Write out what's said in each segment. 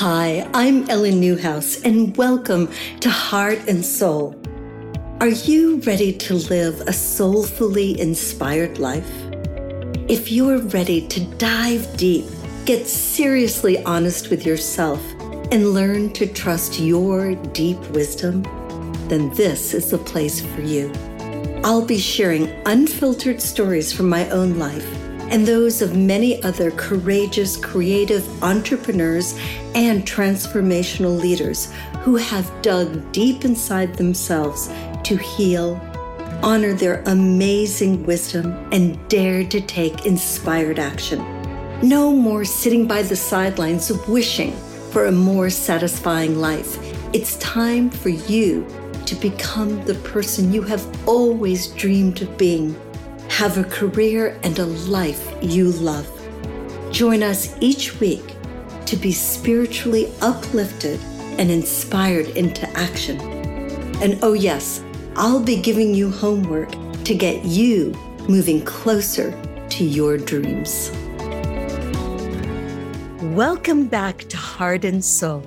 Hi, I'm Ellen Newhouse, and welcome to Heart and Soul. Are you ready to live a soulfully inspired life? If you're ready to dive deep, get seriously honest with yourself, and learn to trust your deep wisdom, then this is the place for you. I'll be sharing unfiltered stories from my own life and those of many other courageous, creative entrepreneurs and transformational leaders who have dug deep inside themselves to heal, honor their amazing wisdom, and dare to take inspired action. No more sitting by the sidelines wishing for a more satisfying life. It's time for you to become the person you have always dreamed of being. Have a career and a life you love. Join us each week to be spiritually uplifted and inspired into action. And oh, yes, I'll be giving you homework to get you moving closer to your dreams. Welcome back to Heart and Soul.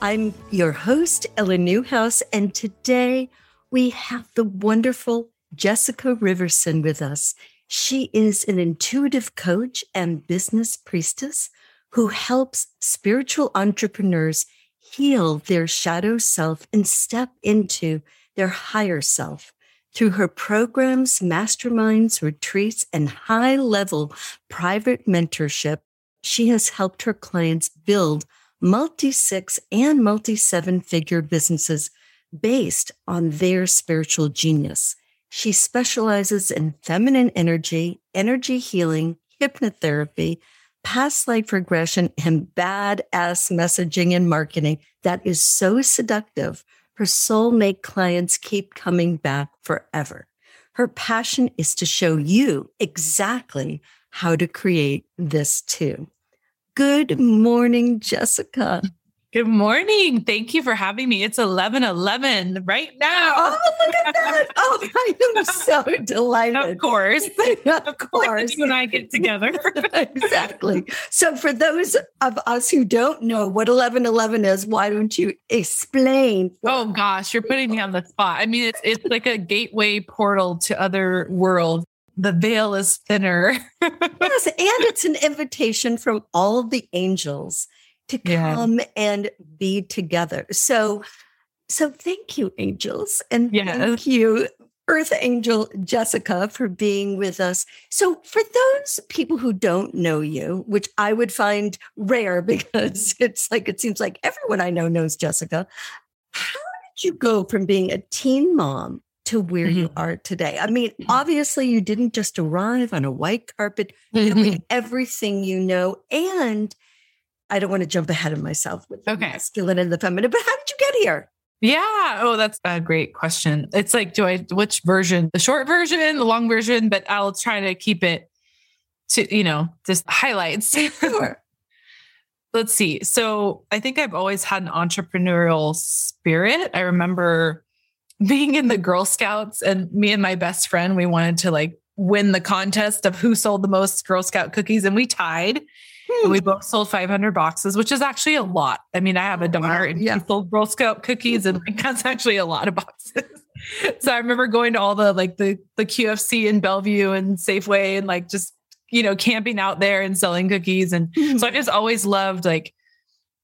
I'm your host, Ellen Newhouse, and today we have the wonderful Jessica Riverson with us. She is an intuitive coach and business priestess who helps spiritual entrepreneurs heal their shadow self and step into their higher self. Through her programs, masterminds, retreats, and high level private mentorship, she has helped her clients build multi six and multi seven figure businesses based on their spiritual genius. She specializes in feminine energy, energy healing, hypnotherapy, past life regression, and badass messaging and marketing that is so seductive. Her soulmate clients keep coming back forever. Her passion is to show you exactly how to create this too. Good morning, Jessica. Good morning. Thank you for having me. It's 11 11 right now. Oh, look at that. Oh, I am so delighted. Of course. of course. You and I get together. exactly. So, for those of us who don't know what 11 11 is, why don't you explain? Oh, gosh, you're putting me on the spot. I mean, it's, it's like a gateway portal to other worlds the veil is thinner. yes, and it's an invitation from all the angels to come yeah. and be together. So, so thank you, angels, and yes. thank you, Earth Angel Jessica, for being with us. So, for those people who don't know you, which I would find rare because it's like it seems like everyone I know knows Jessica. How did you go from being a teen mom to where mm-hmm. you are today. I mean, mm-hmm. obviously, you didn't just arrive on a white carpet mm-hmm. everything you know. And I don't want to jump ahead of myself with okay. the masculine and the feminine, but how did you get here? Yeah. Oh, that's a great question. It's like, do I, which version? The short version, the long version, but I'll try to keep it to, you know, just highlights. Sure. Let's see. So I think I've always had an entrepreneurial spirit. I remember being in the Girl Scouts and me and my best friend, we wanted to like win the contest of who sold the most Girl Scout cookies and we tied. Hmm. And we both sold 500 boxes, which is actually a lot. I mean, I have a daughter and yeah. she sold Girl Scout cookies and like, that's actually a lot of boxes. so I remember going to all the like the the QFC in Bellevue and Safeway and like just you know camping out there and selling cookies and so I just always loved like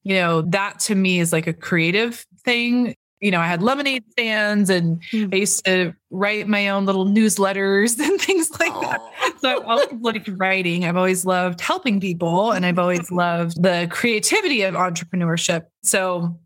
you know that to me is like a creative thing you know, I had lemonade stands and mm. I used to write my own little newsletters and things like Aww. that. So I've always liked writing. I've always loved helping people and I've always loved the creativity of entrepreneurship. So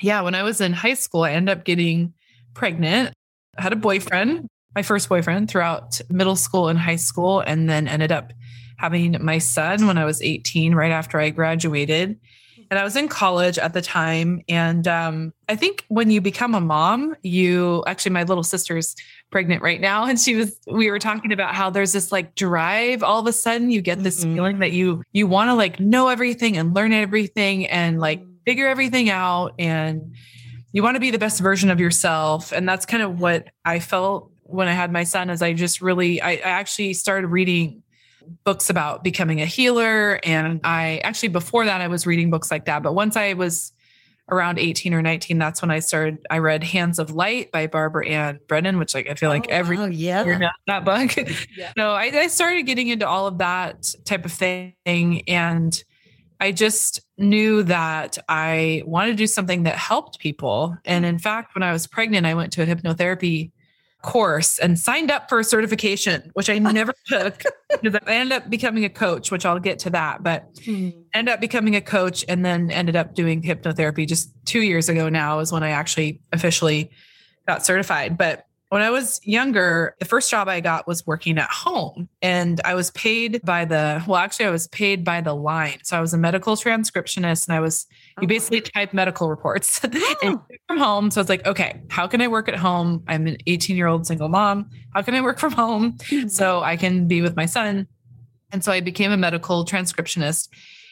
yeah, when I was in high school, I ended up getting pregnant. I had a boyfriend, my first boyfriend throughout middle school and high school, and then ended up having my son when I was 18, right after I graduated and I was in college at the time. And um, I think when you become a mom, you actually, my little sister's pregnant right now. And she was, we were talking about how there's this like drive. All of a sudden, you get this mm-hmm. feeling that you, you want to like know everything and learn everything and like figure everything out. And you want to be the best version of yourself. And that's kind of what I felt when I had my son, as I just really, I, I actually started reading books about becoming a healer. And I actually, before that, I was reading books like that. But once I was around 18 or 19, that's when I started. I read Hands of Light by Barbara Ann Brennan, which like I feel like oh, every oh, yeah. that book. yeah. No, I, I started getting into all of that type of thing. And I just knew that I wanted to do something that helped people. And mm-hmm. in fact, when I was pregnant, I went to a hypnotherapy course and signed up for a certification, which I never took because I ended up becoming a coach, which I'll get to that, but hmm. ended up becoming a coach and then ended up doing hypnotherapy just two years ago now is when I actually officially got certified. But when I was younger, the first job I got was working at home and I was paid by the, well, actually, I was paid by the line. So I was a medical transcriptionist and I was, you oh, basically type medical reports oh. from home. So it's like, okay, how can I work at home? I'm an 18 year old single mom. How can I work from home mm-hmm. so I can be with my son? And so I became a medical transcriptionist.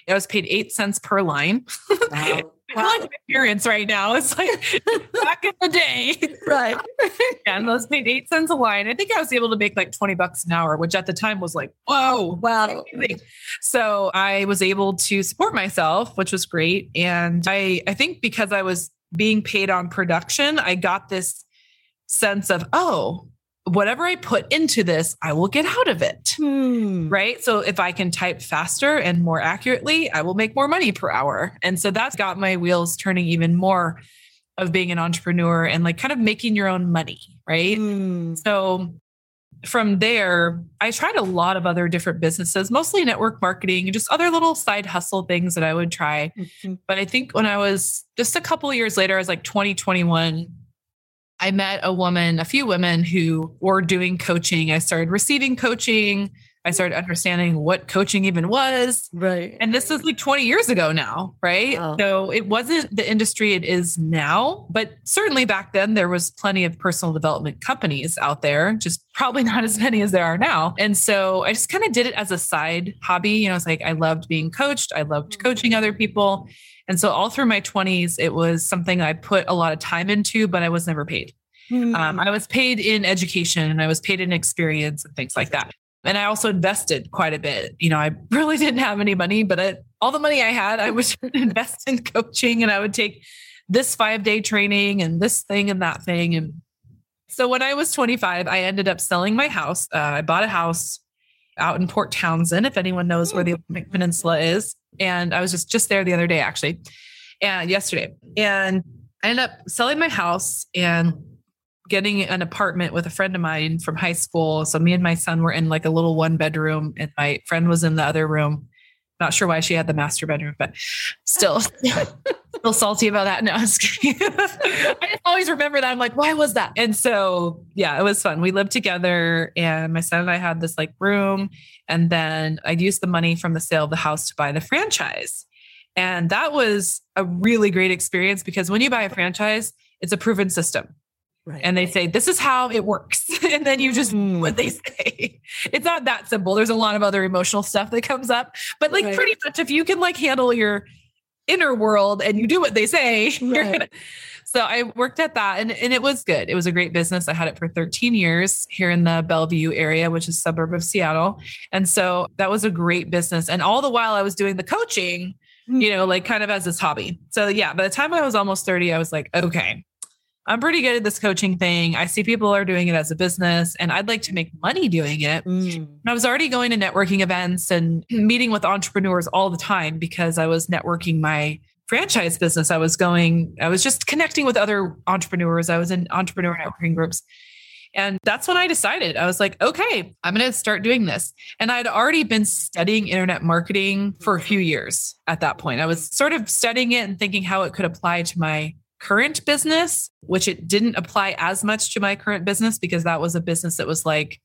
I was paid eight cents per line. Wow. I like my parents right now. It's like back in the day. Right. and those paid eight cents a line. I think I was able to make like 20 bucks an hour, which at the time was like, whoa. Wow. So I was able to support myself, which was great. And I, I think because I was being paid on production, I got this sense of, oh, whatever I put into this, I will get out of it. Hmm. Right. So if I can type faster and more accurately, I will make more money per hour. And so that's got my wheels turning even more of being an entrepreneur and like kind of making your own money. Right. Hmm. So from there, I tried a lot of other different businesses, mostly network marketing, just other little side hustle things that I would try. Mm-hmm. But I think when I was just a couple years later, I was like 2021, I met a woman, a few women who were doing coaching. I started receiving coaching. I started understanding what coaching even was. Right. And this is like 20 years ago now, right? Oh. So it wasn't the industry it is now, but certainly back then there was plenty of personal development companies out there, just probably not as many as there are now. And so I just kind of did it as a side hobby. You know, it's like I loved being coached, I loved mm-hmm. coaching other people. And so all through my 20s, it was something I put a lot of time into, but I was never paid. Mm-hmm. Um, I was paid in education and I was paid in experience and things like that. And I also invested quite a bit. You know, I really didn't have any money, but I, all the money I had, I would invest in coaching and I would take this five day training and this thing and that thing. And so when I was 25, I ended up selling my house. Uh, I bought a house out in Port Townsend, if anyone knows where the hmm. Olympic Peninsula is. And I was just just there the other day, actually, and yesterday. And I ended up selling my house and getting an apartment with a friend of mine from high school. So me and my son were in like a little one bedroom, and my friend was in the other room. Not sure why she had the master bedroom, but still, still salty about that. No, I, I always remember that. I'm like, why was that? And so, yeah, it was fun. We lived together, and my son and I had this like room, and then I'd use the money from the sale of the house to buy the franchise. And that was a really great experience because when you buy a franchise, it's a proven system. Right. And they say, this is how it works. and then you just mm. what they say. It's not that simple. There's a lot of other emotional stuff that comes up. But like right. pretty much if you can like handle your inner world and you do what they say, right. gonna... so I worked at that and, and it was good. It was a great business. I had it for 13 years here in the Bellevue area, which is a suburb of Seattle. And so that was a great business. And all the while I was doing the coaching, mm. you know, like kind of as this hobby. So yeah, by the time I was almost 30, I was like, okay, I'm pretty good at this coaching thing. I see people are doing it as a business and I'd like to make money doing it. Mm. I was already going to networking events and meeting with entrepreneurs all the time because I was networking my franchise business. I was going, I was just connecting with other entrepreneurs. I was in entrepreneur networking groups. And that's when I decided I was like, okay, I'm going to start doing this. And I'd already been studying internet marketing for a few years at that point. I was sort of studying it and thinking how it could apply to my current business, which it didn't apply as much to my current business because that was a business that was like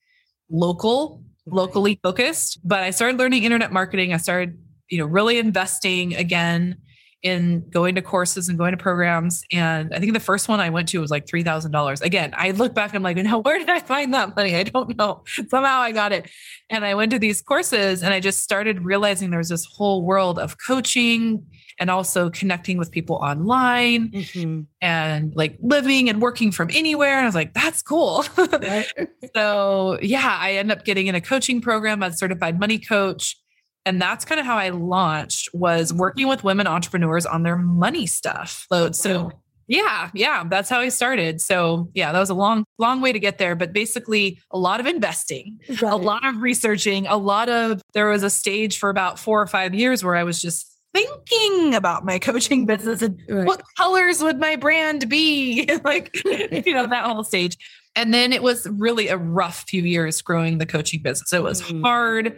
local, locally focused. But I started learning internet marketing. I started, you know, really investing again in going to courses and going to programs. And I think the first one I went to was like $3,000. Again, I look back, and I'm like, no, where did I find that money? I don't know. Somehow I got it. And I went to these courses and I just started realizing there was this whole world of coaching and also connecting with people online mm-hmm. and like living and working from anywhere. And I was like, that's cool. so yeah, I ended up getting in a coaching program as certified money coach and that's kind of how I launched was working with women entrepreneurs on their money stuff. So yeah, yeah, that's how I started. So yeah, that was a long, long way to get there, but basically a lot of investing, right. a lot of researching, a lot of there was a stage for about four or five years where I was just thinking about my coaching business and right. what colors would my brand be? like, you know, that whole stage. And then it was really a rough few years growing the coaching business. It was mm-hmm. hard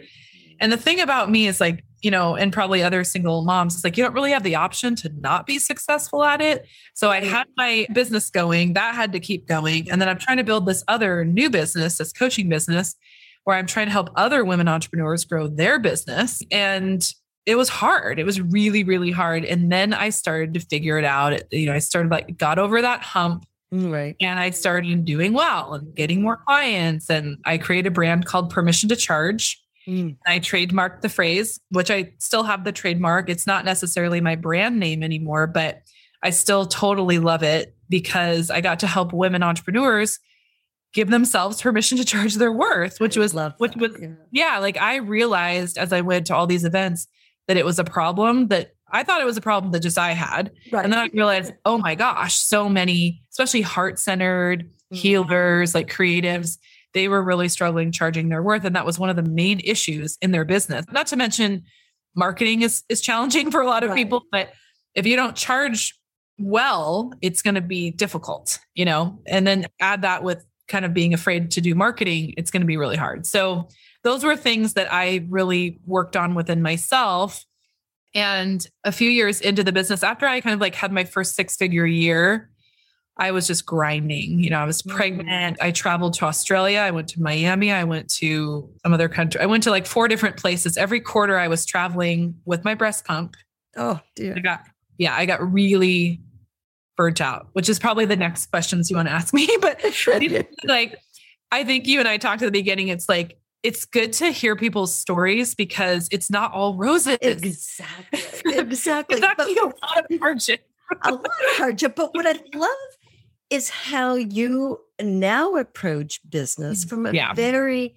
and the thing about me is like, you know, and probably other single moms, it's like you don't really have the option to not be successful at it. So I had my business going, that had to keep going. And then I'm trying to build this other new business, this coaching business, where I'm trying to help other women entrepreneurs grow their business. And it was hard. It was really, really hard. And then I started to figure it out. It, you know, I started like got over that hump. Mm, right. And I started doing well and getting more clients. And I created a brand called Permission to Charge Mm. I trademarked the phrase, which I still have the trademark. It's not necessarily my brand name anymore, but I still totally love it because I got to help women entrepreneurs give themselves permission to charge their worth, which was love which was yeah. yeah, like I realized as I went to all these events that it was a problem that I thought it was a problem that just I had. Right. And then I realized, oh my gosh, so many, especially heart-centered mm. healers, like creatives, they were really struggling charging their worth. And that was one of the main issues in their business. Not to mention marketing is, is challenging for a lot of right. people, but if you don't charge well, it's going to be difficult, you know, and then add that with kind of being afraid to do marketing, it's going to be really hard. So those were things that I really worked on within myself. And a few years into the business, after I kind of like had my first six figure year, I was just grinding. You know, I was mm-hmm. pregnant. I traveled to Australia. I went to Miami. I went to some other country. I went to like four different places. Every quarter I was traveling with my breast pump. Oh, dear. I got, yeah, I got really burnt out, which is probably the next questions you want to ask me. But like, I think you and I talked at the beginning. It's like, it's good to hear people's stories because it's not all roses. Exactly. Exactly. it's actually a lot of hardship. a lot of hardship. But what I love is how you now approach business mm, from a yeah. very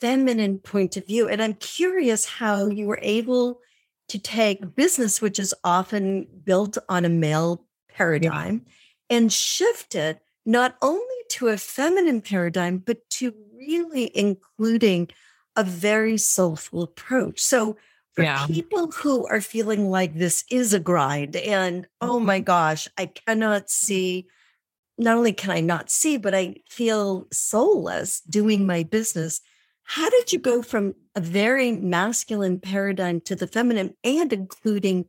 feminine point of view. And I'm curious how you were able to take business, which is often built on a male paradigm, yeah. and shift it not only to a feminine paradigm, but to really including a very soulful approach. So, for yeah. people who are feeling like this is a grind and oh my mm-hmm. gosh, I cannot see not only can I not see, but I feel soulless doing my business. How did you go from a very masculine paradigm to the feminine and including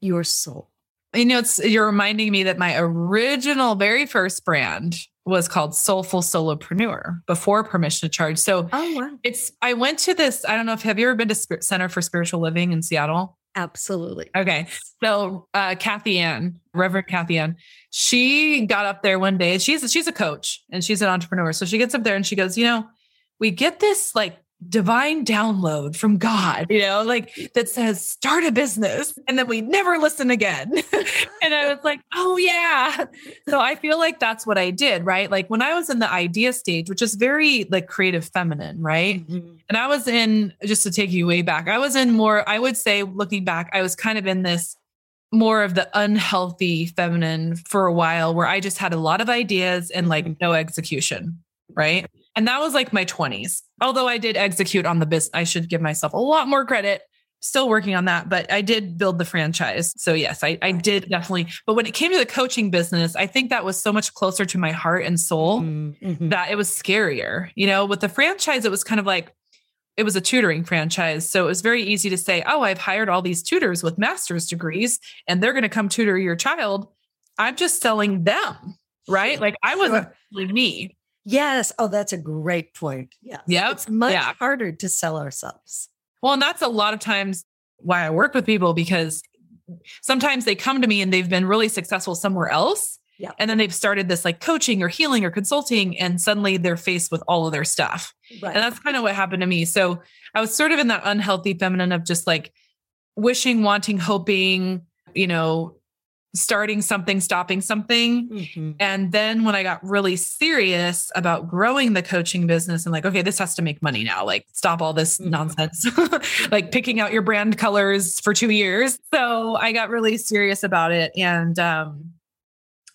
your soul? You know, it's you're reminding me that my original, very first brand was called Soulful Solopreneur before Permission to Charge. So oh, wow. it's I went to this. I don't know if have you ever been to Center for Spiritual Living in Seattle? Absolutely. Okay. So uh, Kathianne, Reverend Kathianne, she got up there one day. She's she's a coach and she's an entrepreneur. So she gets up there and she goes, you know, we get this like divine download from God, you know, like that says start a business and then we never listen again. and I was like, oh, yeah. So I feel like that's what I did, right? Like when I was in the idea stage, which is very like creative feminine, right? Mm-hmm. And I was in, just to take you way back, I was in more, I would say, looking back, I was kind of in this more of the unhealthy feminine for a while where I just had a lot of ideas and like mm-hmm. no execution, right? And that was like my 20s. Although I did execute on the business, I should give myself a lot more credit. Still working on that, but I did build the franchise. So, yes, I, I did definitely. But when it came to the coaching business, I think that was so much closer to my heart and soul mm-hmm. that it was scarier. You know, with the franchise, it was kind of like, it was a tutoring franchise. So it was very easy to say, oh, I've hired all these tutors with master's degrees and they're going to come tutor your child. I'm just selling them, right? Like I wasn't sure. me. Yes. Oh, that's a great point. Yeah. Yeah. It's much yeah. harder to sell ourselves. Well, and that's a lot of times why I work with people because sometimes they come to me and they've been really successful somewhere else. Yeah. And then they've started this like coaching or healing or consulting, and suddenly they're faced with all of their stuff. Right. And that's kind of what happened to me. So I was sort of in that unhealthy feminine of just like wishing, wanting, hoping, you know, starting something, stopping something. Mhm. And then when I got really serious about growing the coaching business and like, okay, this has to make money now, like stop all this Mhm. nonsense, like picking out your brand colors for two years. So I got really serious about it. And um,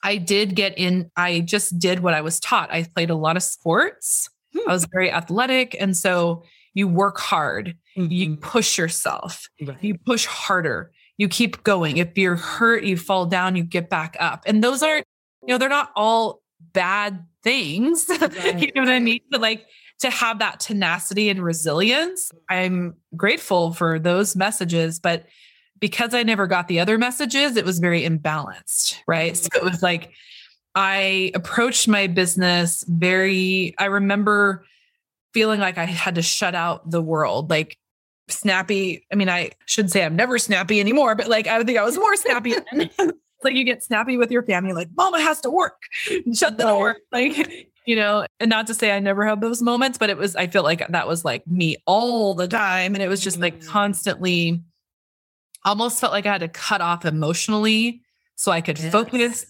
I did get in, I just did what I was taught. I played a lot of sports. Hmm. I was very athletic. And so you work hard, you Mhm. push yourself, Right. you push harder you keep going. If you're hurt you fall down you get back up. And those aren't you know they're not all bad things. Right. you know what i mean? But like to have that tenacity and resilience i'm grateful for those messages. But because i never got the other messages it was very imbalanced right? Mm-hmm. So it was like i approached my business very i remember feeling like i had to shut out the world. Like snappy. I mean, I should say I'm never snappy anymore, but like I think I was more snappy. It's like you get snappy with your family, like mama has to work, shut the door. Like, you know, and not to say I never had those moments, but it was, I feel like that was like me all the time. And it was just like Mm. constantly almost felt like I had to cut off emotionally so I could Yes. focus,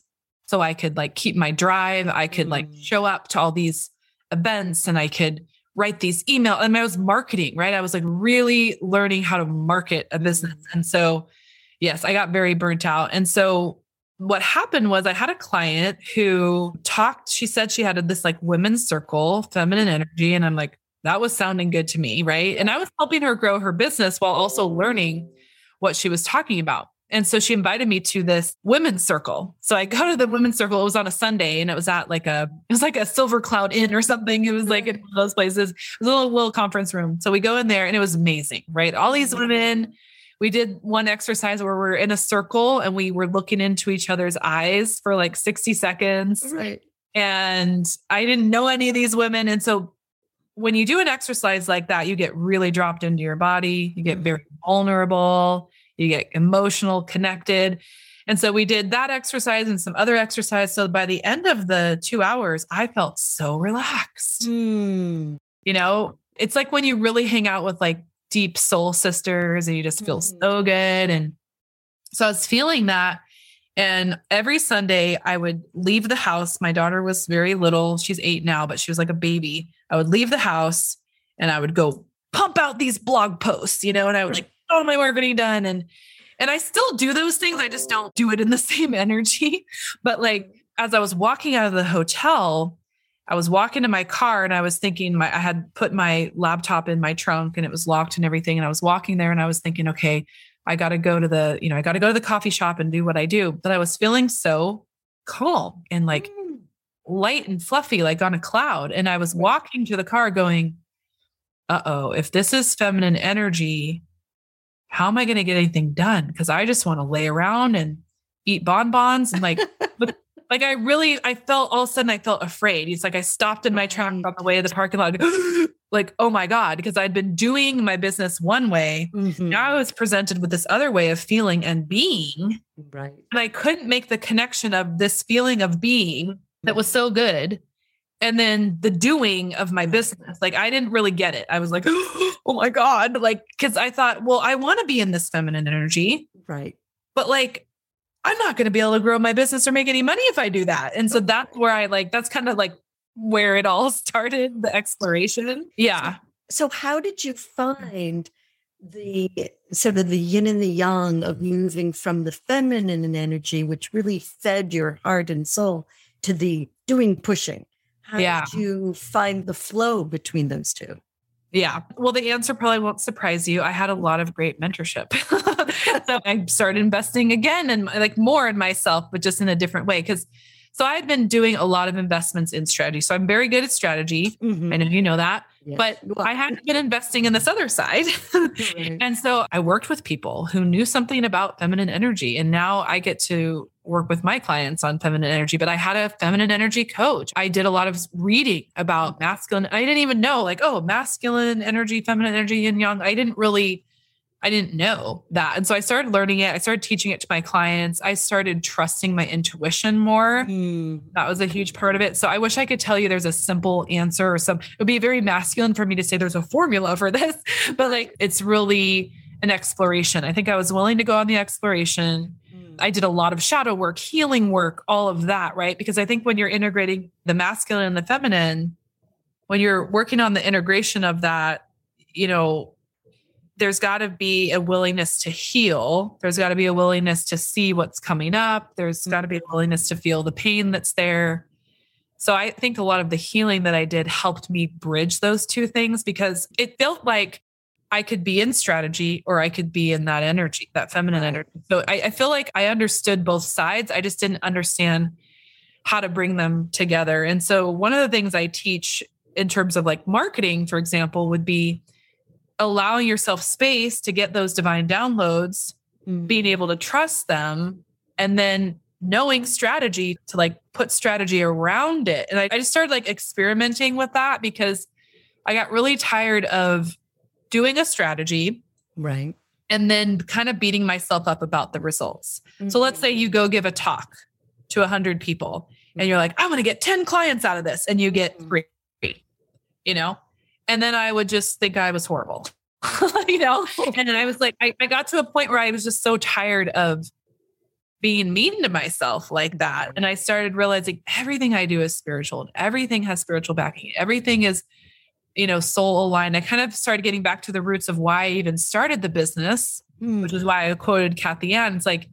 so I could like keep my drive. I could like Mm. show up to all these events and I could write these email and I was marketing, right? I was like really learning how to market a business. Mm-hmm. And so, yes, I got very burnt out. And so what happened was I had a client who talked, she said she had this like women's circle, feminine energy. And I'm like, that was sounding good to me. Right. And I was helping her grow her business while also learning what she was talking about. And so she invited me to this women's circle. So I go to the women's circle. It was on a Sunday and it was at like a, it was like a Silver Cloud Inn or something. It was like in one of those places. It was a little, little conference room. So we go in there and it was amazing, right? All these women, we did one exercise where we're in a circle and we were looking into each other's eyes for like 60 seconds. Right. And I didn't know any of these women. And so when you do an exercise like that, you get really dropped into your body, you get mm-hmm. very vulnerable, you get emotional, connected. And so we did that exercise and some other exercise. So by the end of the two hours, I felt so relaxed. Mm. You know, it's like when you really hang out with like deep soul sisters and you just feel Mhm. so good. And so I was feeling that. And every Sunday, I would leave the house. My daughter was very little. She's eight now, but she was like a baby. I would leave the house and I would go pump out these blog posts, you know, and I would like, oh, my marketing done. And and I still do those things. I just don't do it in the same energy. But like as I was walking out of the hotel, I was walking to my car and I was thinking my I had put my laptop in my trunk and it was locked and everything. And I was walking there and I was thinking, okay, I got to go to the, you know, I got to go to the coffee shop and do what I do. But I was feeling so calm and like Mm. light and fluffy, like on a cloud. And I was walking to the car going, uh oh, if this is feminine energy, how am I going to get anything done? Because I just want to lay around and eat bonbons and like, but like I really, I felt all of a sudden I felt afraid. It's like I stopped in my truck on the way to the parking lot, like, oh my God, because I'd been doing my business one way. Mhm. Now I was presented with this other way of feeling and being. Right. And I couldn't make the connection of this feeling of being that was so good. And then the doing of my business. Like I didn't really get it. I was like, oh my God. Like, cause I thought, well, I want to be in this feminine energy, Right. but like, I'm not going to be able to grow my business or make any money if I do that. And so that's where I like, that's kind of like where it all started, the exploration. Yeah. So, how did you find the sort of the yin and the yang of moving from the feminine energy, which really fed your heart and soul, to the doing pushing? How Yeah. did you find the flow between those two? Yeah. Well, the answer probably won't surprise you. I had a lot of great mentorship. so I started investing again and like more in myself, but just in a different way. Cause so I had been doing a lot of investments in strategy. So I'm very good at strategy. Mhm. I know you know that, Yes. but. I hadn't been investing in this other side. Right. and so I worked with people who knew something about feminine energy. And now I get to work with my clients on feminine energy, but I had a feminine energy coach. I did a lot of reading about masculine. I didn't even know like, oh, masculine energy, feminine energy, yin yang. I didn't really I didn't know that. And so I started learning it. I started teaching it to my clients. I started trusting my intuition more. Mm. That was a huge part of it. So I wish I could tell you there's a simple answer or some, it would be very masculine for me to say there's a formula for this, but like it's really an exploration. I think I was willing to go on the exploration. I did a lot of shadow work, healing work, all of that, right? Because I think when you're integrating the masculine and the feminine, when you're working on the integration of that, you know, there's got to be a willingness to heal. There's got to be a willingness to see what's coming up. There's mm-hmm. got to be a willingness to feel the pain that's there. So I think a lot of the healing that I did helped me bridge those two things because it felt like I could be in strategy or I could be in that energy, that feminine energy. So I, I feel like I understood both sides. I just didn't understand how to bring them together. And so one of the things I teach in terms of like marketing, for example, would be allowing yourself space to get those divine downloads, mm-hmm. being able to trust them, and then knowing strategy to like put strategy around it. And I, I just started like experimenting with that because I got really tired of doing a strategy. Right. And then kind of beating myself up about the results. Mm-hmm. So let's say you go give a talk to 100 people and you're like, I'm going to get 10 clients out of this. And you get mm-hmm. three, you know? And then I would just think I was horrible, you know? And then I was like, I, I got to a point where I was just so tired of being mean to myself like that. And I started realizing everything I do is spiritual. and Everything has spiritual backing. Everything is, you know, soul aligned. I kind of started getting back to the roots of why I even started the business, mm. which is why I quoted Kathianne. It's like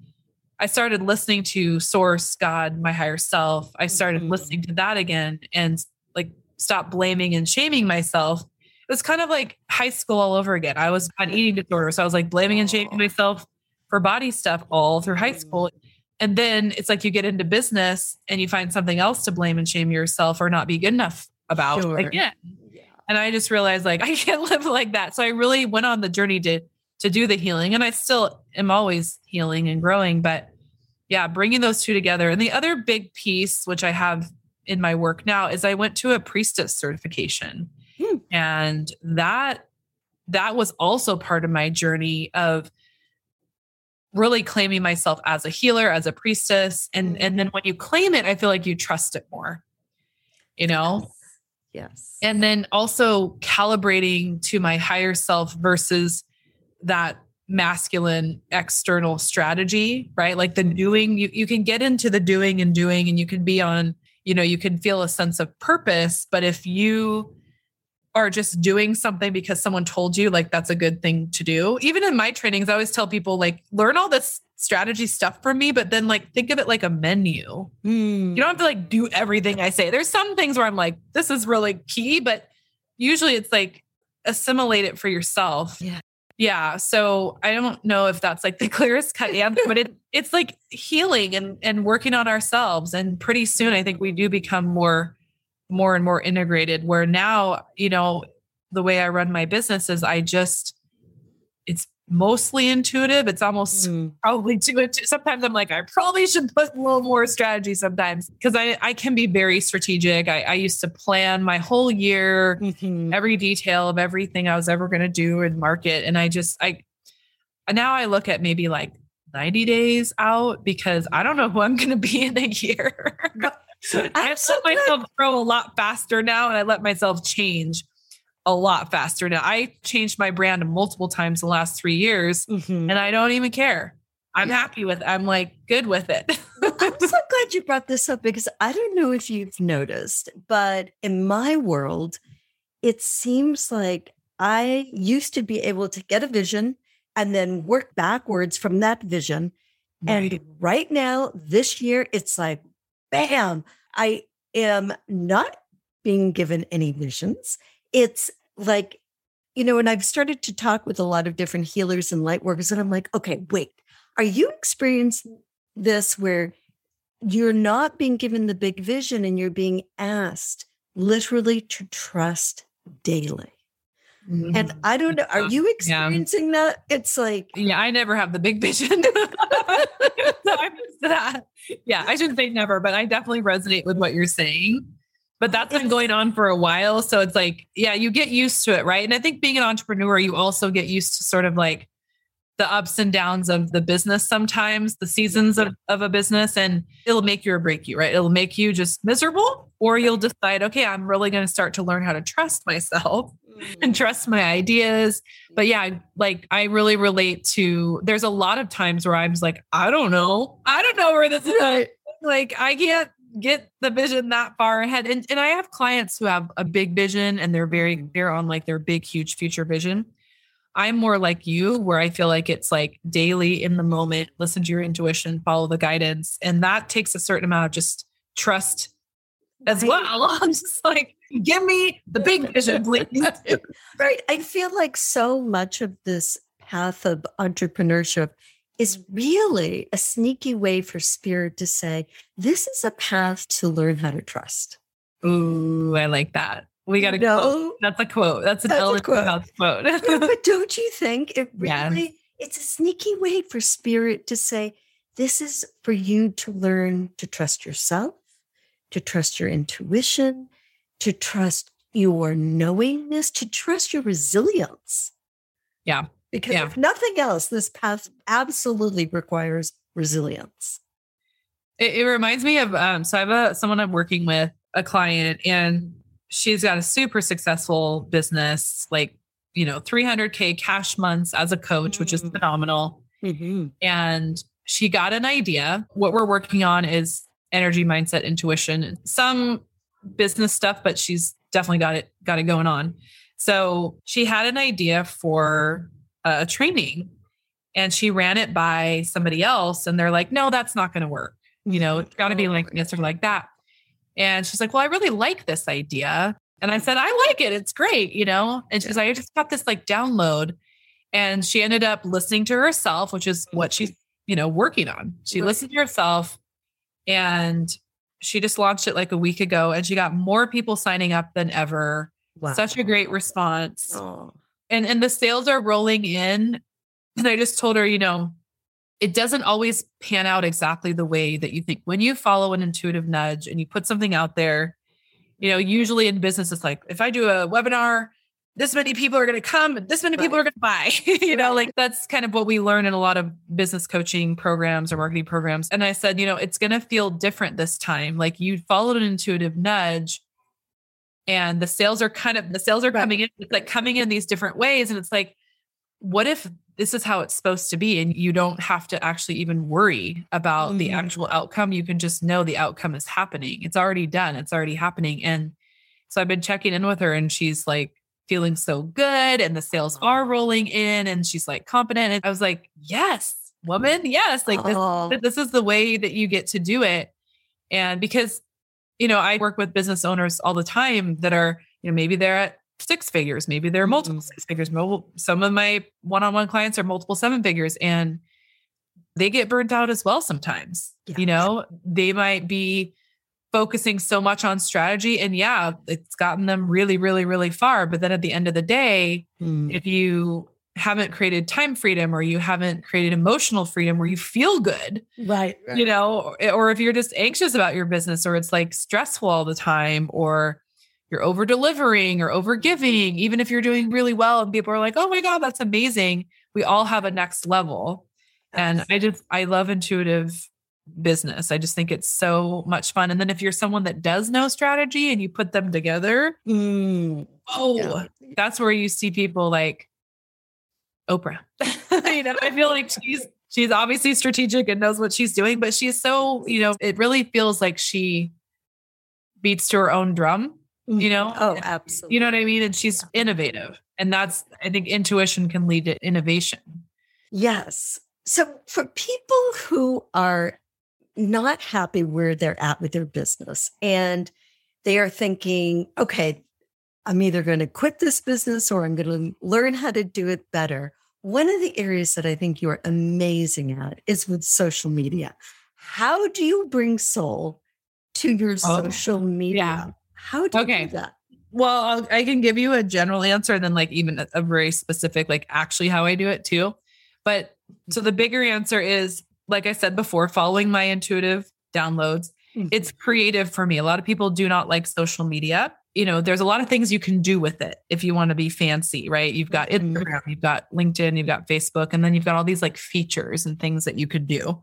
I started listening to Source, God, my higher self. I started mm-hmm. listening to that again and like stop blaming and shaming myself. It was kind of like high school all over again. I was on eating disorder. So I was like blaming and shaming myself for body stuff all through high school. And then it's like you get into business and you find something else to blame and shame yourself or not be good enough about sure. again. And I just realized like I can't live like that. So I really went on the journey to to do the healing. And I still am always healing and growing. But yeah, bringing those two together. And the other big piece, which I have in my work now is I went to a priestess certification. Hmm. And that that was also part of my journey of really claiming myself as a healer, as a priestess. And and then when you claim it, I feel like you trust it more. You know? Yes. And then also calibrating to my higher self versus that masculine external strategy, right? Like the doing, you, you can get into the doing and doing, and you can be on you know, you can feel a sense of purpose. But if you are just doing something because someone told you like that's a good thing to do, even in my trainings, I always tell people like learn all this strategy stuff from me, but then like think of it like a menu. Mm. You don't have to like do everything I say. There's some things where I'm like, this is really key, but usually it's like assimilate it for yourself. Yeah. Yeah. So I don't know if that's like the clearest cut answer, but it it's like healing and and working on ourselves. And pretty soon I think we do become more more and more integrated where now, you know, the way I run my business is I just it's mostly intuitive. It's almost mm. probably too intuitive. Sometimes I'm like, I probably should put a little more strategy sometimes because I, I can be very strategic. I, I used to plan my whole year, mm-hmm. every detail of everything I was ever going to do and market. And I just, I, now I look at maybe like 90 days out because I don't know who I'm going to be in a year. I've let myself grow a lot faster now and I let myself change a lot faster now. I changed my brand multiple times the last three years mm-hmm. and I don't even care. I'm happy with it. I'm like good with it. I'm so glad you brought this up because I don't know if you've noticed, but in my world, it seems like I used to be able to get a vision and then work backwards from that vision. Right. And right now, this year, it's like, bam, I am not being given any visions it's like, you know, and I've started to talk with a lot of different healers and light workers, and I'm like, okay, wait, are you experiencing this where you're not being given the big vision and you're being asked literally to trust daily? Mm-hmm. And I don't know, are you experiencing yeah. that? It's like, yeah, I never have the big vision. so yeah, I shouldn't say never, but I definitely resonate with what you're saying but that's been going on for a while. So it's like, yeah, you get used to it, right? And I think being an entrepreneur, you also get used to sort of like the ups and downs of the business sometimes, the seasons of, of a business, and it'll make you or break you, right? It'll make you just miserable, or you'll decide, okay, I'm really going to start to learn how to trust myself and Mm. trust my ideas. But yeah, like I really relate to there's a lot of times where I'm just like, I don't know. I don't know where this is. Like I can't get the vision that far ahead. And and I have clients who have a big vision and they're very mm-hmm. clear on like their big, huge future vision. I'm more like you, where I feel like it's like daily in the moment, listen to your intuition, follow the guidance. And that takes a certain amount of just trust as well. I'm just like, give me the big vision, please. Right. I feel like so much of this path of entrepreneurship is really a sneaky way for spirit to say, this is a path to learn how to trust. Ooh, I like that. We got to You know? That's a quote. That's an That's Ellen quote. House quote. Yeah, but don't you think it Yes. really it's a sneaky way for spirit to say this is for you to learn to trust yourself, to trust your intuition, to trust your knowingness, to trust your resilience. Yeah. Because Yeah. if nothing else, this path absolutely requires resilience. It, it reminds me of um, so I have a someone I'm working with, a client, and she's got a super successful business, like you know, 300k cash months as a coach, which is Mm. phenomenal. And she got an idea. What we're working on is energy, mindset, intuition, some business stuff, but she's definitely got it got it going on. So she had an idea for a, training, and she ran it by somebody else, and they're like, "No, that's not going to work." you know, it's got to be like this or like that. And she's like, Well, I really like this idea. And I said, I like it. It's great, you know? And she's like, I just got this like download. And she ended up listening to herself, which is what she's, you know, working on. She Right. listened to herself and she just launched it like a week ago and she got more people signing up than ever. Wow. Such a great response Oh, and and the sales are rolling in. And i just told her you know it doesn't always pan out exactly the way that you think. When you follow an intuitive nudge and you put something out there you know usually in business it's like if i do a webinar this many people are going to come this many people are going to buy you know like that's kind of what we learn in a lot of business coaching programs or marketing programs. And i said you know it's going to feel different this time. Like you followed an intuitive nudge and the sales are kind of the sales are Right. coming in it's like coming in these different ways and it's like what if this is how it's supposed to be and you don't have to actually even worry about the Mhm. actual outcome you can just know the outcome is happening it's already done it's already happening and so i've been checking in with her and she's like feeling so good and the sales are rolling in and she's like confident and i was like yes woman yes like this Oh. that this is the way that you get to do it. And because, you know, I work with business owners all the time that are, you know, maybe they're at six figures, maybe they're multiple Mhm. six figures. Some of my one on one clients are multiple seven figures and they get burnt out as well sometimes. Yeah. You know, they might be focusing so much on strategy and yeah, it's gotten them really, really, really far. But then at the end of the day, Hmm. if you haven't created time freedom or you haven't created emotional freedom where you feel good, right. you know, or, or if you're just anxious about your business or it's like stressful all the time or you're over delivering or over giving, even if you're doing really well and people are like, oh my God, that's amazing. We all have a next level. And I just, I love intuitive business. I just think it's so much fun. And then if you're someone that does know strategy and you put them together, Hmm. oh, Yeah. that's where you see people like Oprah. you know, I feel like she's she's obviously strategic and knows what she's doing, but she's so, you know, it really feels like she beats to her own drum, you know? Mm-hmm. Oh, absolutely. You know what I mean? And she's innovative. And that's I think intuition can lead to innovation. Yes. So for people who are not happy where they're at with their business and they are thinking, okay, I'm either going to quit this business or I'm going to learn how to do it better. One of the areas that I think you're amazing at is with social media. How do you bring soul to your Oh, social media? yeah. How do you Okay. do that? Well, I'll, I can give you a general answer and then like even a, a very specific, like actually how I do it too. But so the bigger answer is, like I said before, following my intuitive downloads. Mhm. It's creative for me. A lot of people do not like social media. You know, there's a lot of things you can do with it if you want to be fancy, right? You've got Mhm. Instagram, you've got LinkedIn, you've got Facebook, and then you've got all these like features and things that you could do.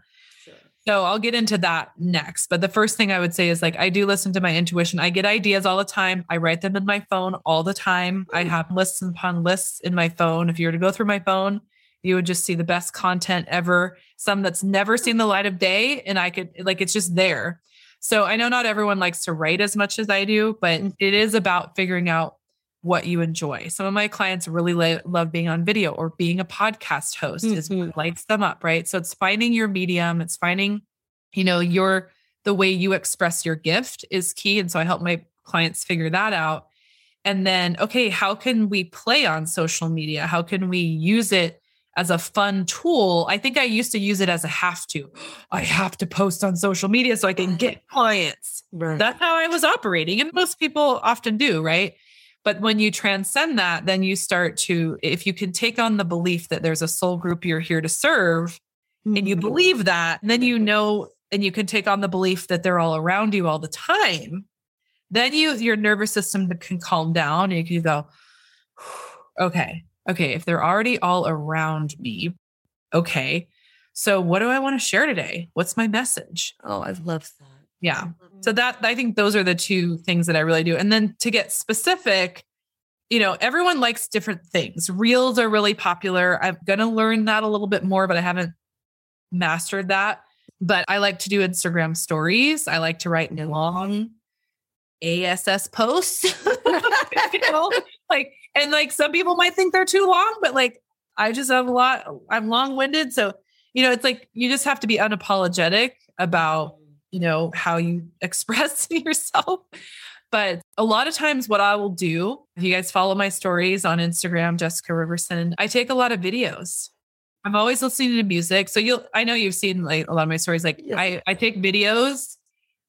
So I'll get into that next. But the first thing I would say is like, I do listen to my intuition. I get ideas all the time. I write them in my phone all the time. I have lists upon lists in my phone. If you were to go through my phone, you would just see the best content ever, some that's never seen the light of day. And I could, like, it's just there. So I know not everyone likes to write as much as I do, but Mm. it is about figuring out what you enjoy. Some of my clients really la- love being on video or being a podcast host is Mhm. what lights them up, right? So it's finding your medium, it's finding, you know, your the way you express your gift is key. And so I help my clients figure that out. And then, okay, how can we play on social media? How can we use it as a fun tool? I think I used to use it as a have to. I have to post on social media so I can get clients. Right. That's how I was operating. And most people often do, right? But when you transcend that, then you start to, if you can take on the belief that there's a soul group you're here to serve, and you Mhm. believe that, then you know, and you can take on the belief that they're all around you all the time. Then you, your nervous system can calm down and you can go, okay, okay, if they're already all around me, okay. So what do I want to share today? What's my message? Oh, I love that. Yeah. So that I think those are the two things that I really do. And then to get specific, you know, everyone likes different things. Reels are really popular. I'm going to learn that a little bit more, but I haven't mastered that. But I like to do Instagram stories. I like to write long ASS posts. you know, like and like some people might think they're too long, but like I just have a lot I'm long-winded, so you know, it's like you just have to be unapologetic about you know how you express yourself but a lot of times what i will do if you guys follow my stories on instagram jessica riverson i take a lot of videos i'm always listening to music so you'll i know you've seen like a lot of my stories like Yes. i i take videos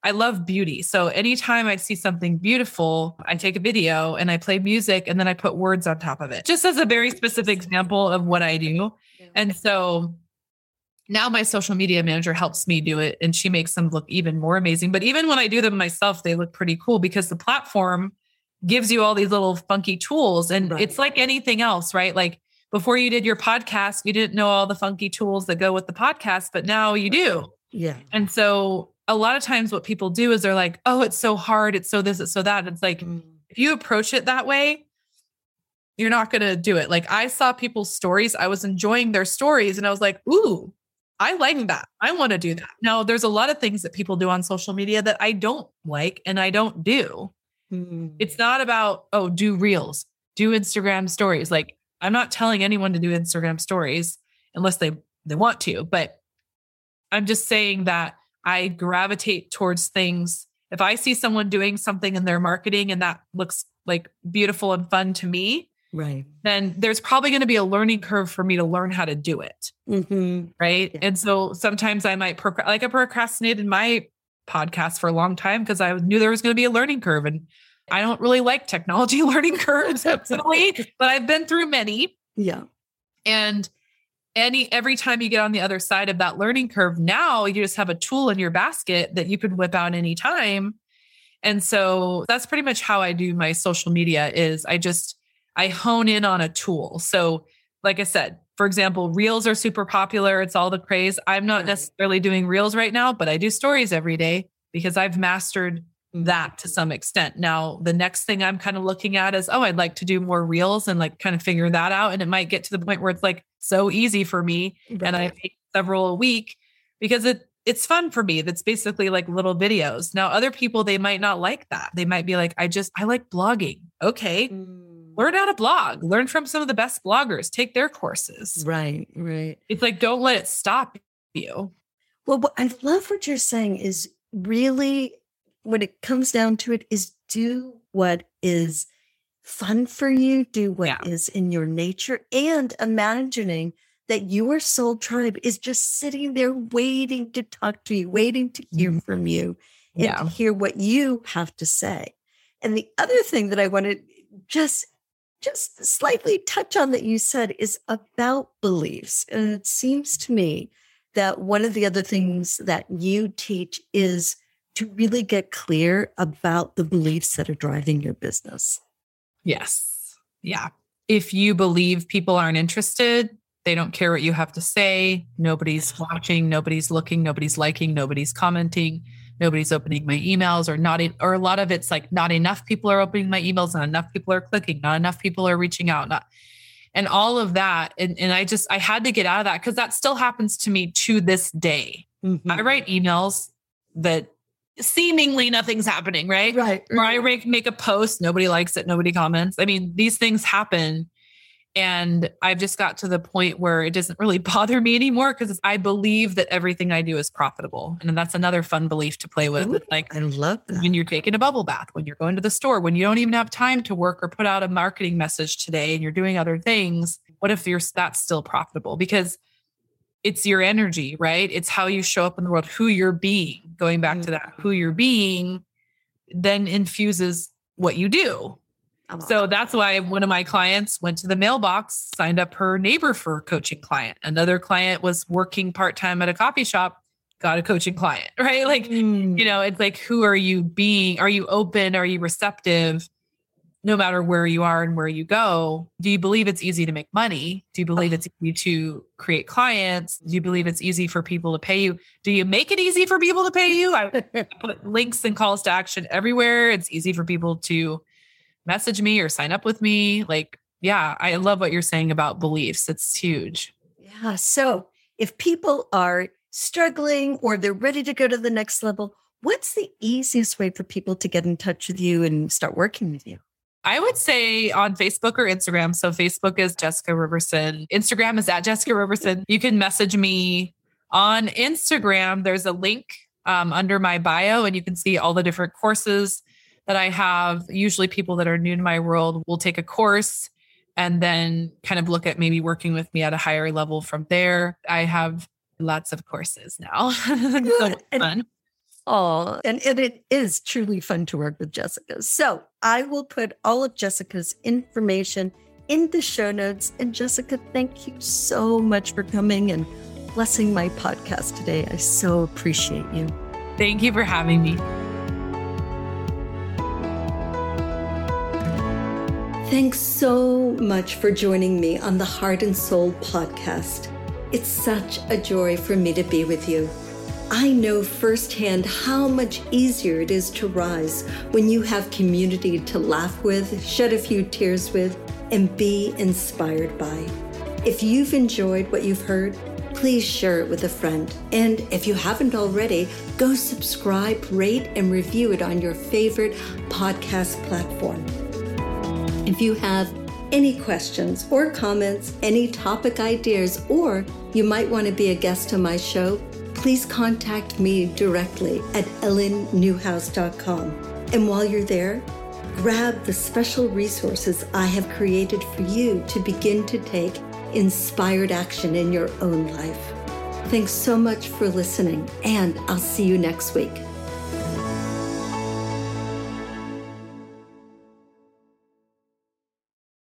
i love beauty so anytime i see something beautiful i take a video and i play music and then i put words on top of it just as a very specific example of what i do and so now my social media manager helps me do it and she makes them look even more amazing. But even when I do them myself, they look pretty cool because the platform gives you all these little funky tools. And Right. it's like anything else, right? Like before you did your podcast, you didn't know all the funky tools that go with the podcast, but now you do. Yeah. And so a lot of times what people do is they're like, oh, it's so hard. It's so this, it's so that. It's like, Mm. if you approach it that way, you're not going to do it. Like I saw people's stories, I was enjoying their stories and I was like, ooh, I like that. I want to do that. Now, there's a lot of things that people do on social media that I don't like and I don't do. Mm. It's not about, oh, do reels, do Instagram stories. Like I'm not telling anyone to do Instagram stories unless they they want to, but I'm just saying that I gravitate towards things. If I see someone doing something in their marketing and that looks like beautiful and fun to me, right. then there's probably going to be a learning curve for me to learn how to do it. hmm Right. Yeah. And so sometimes I might, proc- like I procrastinated my podcast for a long time because I knew there was going to be a learning curve. And I don't really like technology learning curves, personally, but I've been through many. Yeah. And any every time you get on the other side of that learning curve, now you just have a tool in your basket that you can whip out anytime. And so that's pretty much how I do my social media is I just I hone in on a tool. So like I said, for example, reels are super popular. It's all the craze. I'm not necessarily doing reels right now, but I do stories every day because I've mastered that to some extent. Now, the next thing I'm kind of looking at is, oh, I'd like to do more reels and like kind of figure that out. And it might get to the point where it's like so easy for me and I make several a week because it it's fun for me. That's basically like little videos. Now, other people they might not like that. They might be like, I just I like blogging. Okay, Mm. learn how to blog. Learn from some of the best bloggers. Take their courses. Right. Right. It's like don't let it stop you. Well, what I love what you're saying is really when it comes down to it is do what is fun for you, do what is Yeah. in your nature, and imagining that your soul tribe is just sitting there waiting to talk to you, waiting to hear mm-hmm. from you and Yeah. to hear what you have to say. And the other thing that I want to just just slightly touch on that you said is about beliefs. And it seems to me that one of the other things that you teach is to really get clear about the beliefs that are driving your business. Yes. Yeah. If you believe people aren't interested, they don't care what you have to say, nobody's watching, nobody's looking, nobody's liking, nobody's commenting, nobody's opening my emails or not or a lot of it's like not enough people are opening my emails, not enough people are clicking, not enough people are reaching out, not and all of that. And, and I just I had to get out of that because that still happens to me to this day. Mm-hmm. I write emails that seemingly nothing's happening, right? Right. Or I make, make a post, nobody likes it, nobody comments. I mean, these things happen. And I've just got to the point where it doesn't really bother me anymore because I believe that everything I do is profitable. And that's another fun belief to play with. Ooh, like I love that. When you're taking a bubble bath, when you're going to the store, when you don't even have time to work or put out a marketing message today and you're doing other things, what if you're that's still profitable? Because it's your energy, right? It's how you show up in the world, who you're being. Going back mm-hmm. to that, who you're being then infuses what you do. So that's why one of my clients went to the mailbox, signed up her neighbor for a coaching client. Another client was working part time at a coffee shop, got a coaching client, right? Like, mm. you know, it's like, who are you being? Are you open? Are you receptive? No matter where you are and where you go, do you believe it's easy to make money? Do you believe it's easy to create clients? Do you believe it's easy for people to pay you? Do you make it easy for people to pay you? I put links and calls to action everywhere. It's easy for people to message me or sign up with me. Like, yeah, I love what you're saying about beliefs. It's huge. Yeah. So if people are struggling or they're ready to go to the next level, what's the easiest way for people to get in touch with you and start working with you? I would say on Facebook or Instagram. So Facebook is Jessica Riverson. Instagram is at Jessica Riverson. You can message me on Instagram. There's a link um, under my bio, and you can see all the different courses that I have. Usually, people that are new to my world will take a course and then kind of look at maybe working with me at a higher level from there. I have lots of courses now. so fun. Oh, and, and it is truly fun to work with Jessica. So I will put all of Jessica's information in the show notes. And Jessica, thank you so much for coming and blessing my podcast today. I so appreciate you. Thank you for having me. Thanks so much for joining me on the Heart and Soul podcast. It's such a joy for me to be with you. I know firsthand how much easier it is to rise when you have community to laugh with, shed a few tears with, and be inspired by. If you've enjoyed what you've heard, please share it with a friend. And if you haven't already, go subscribe, rate, and review it on your favorite podcast platform. If you have any questions or comments, any topic ideas, or you might want to be a guest on my show, please contact me directly at ellennewhouse.com. And while you're there, grab the special resources I have created for you to begin to take inspired action in your own life. Thanks so much for listening, and I'll see you next week.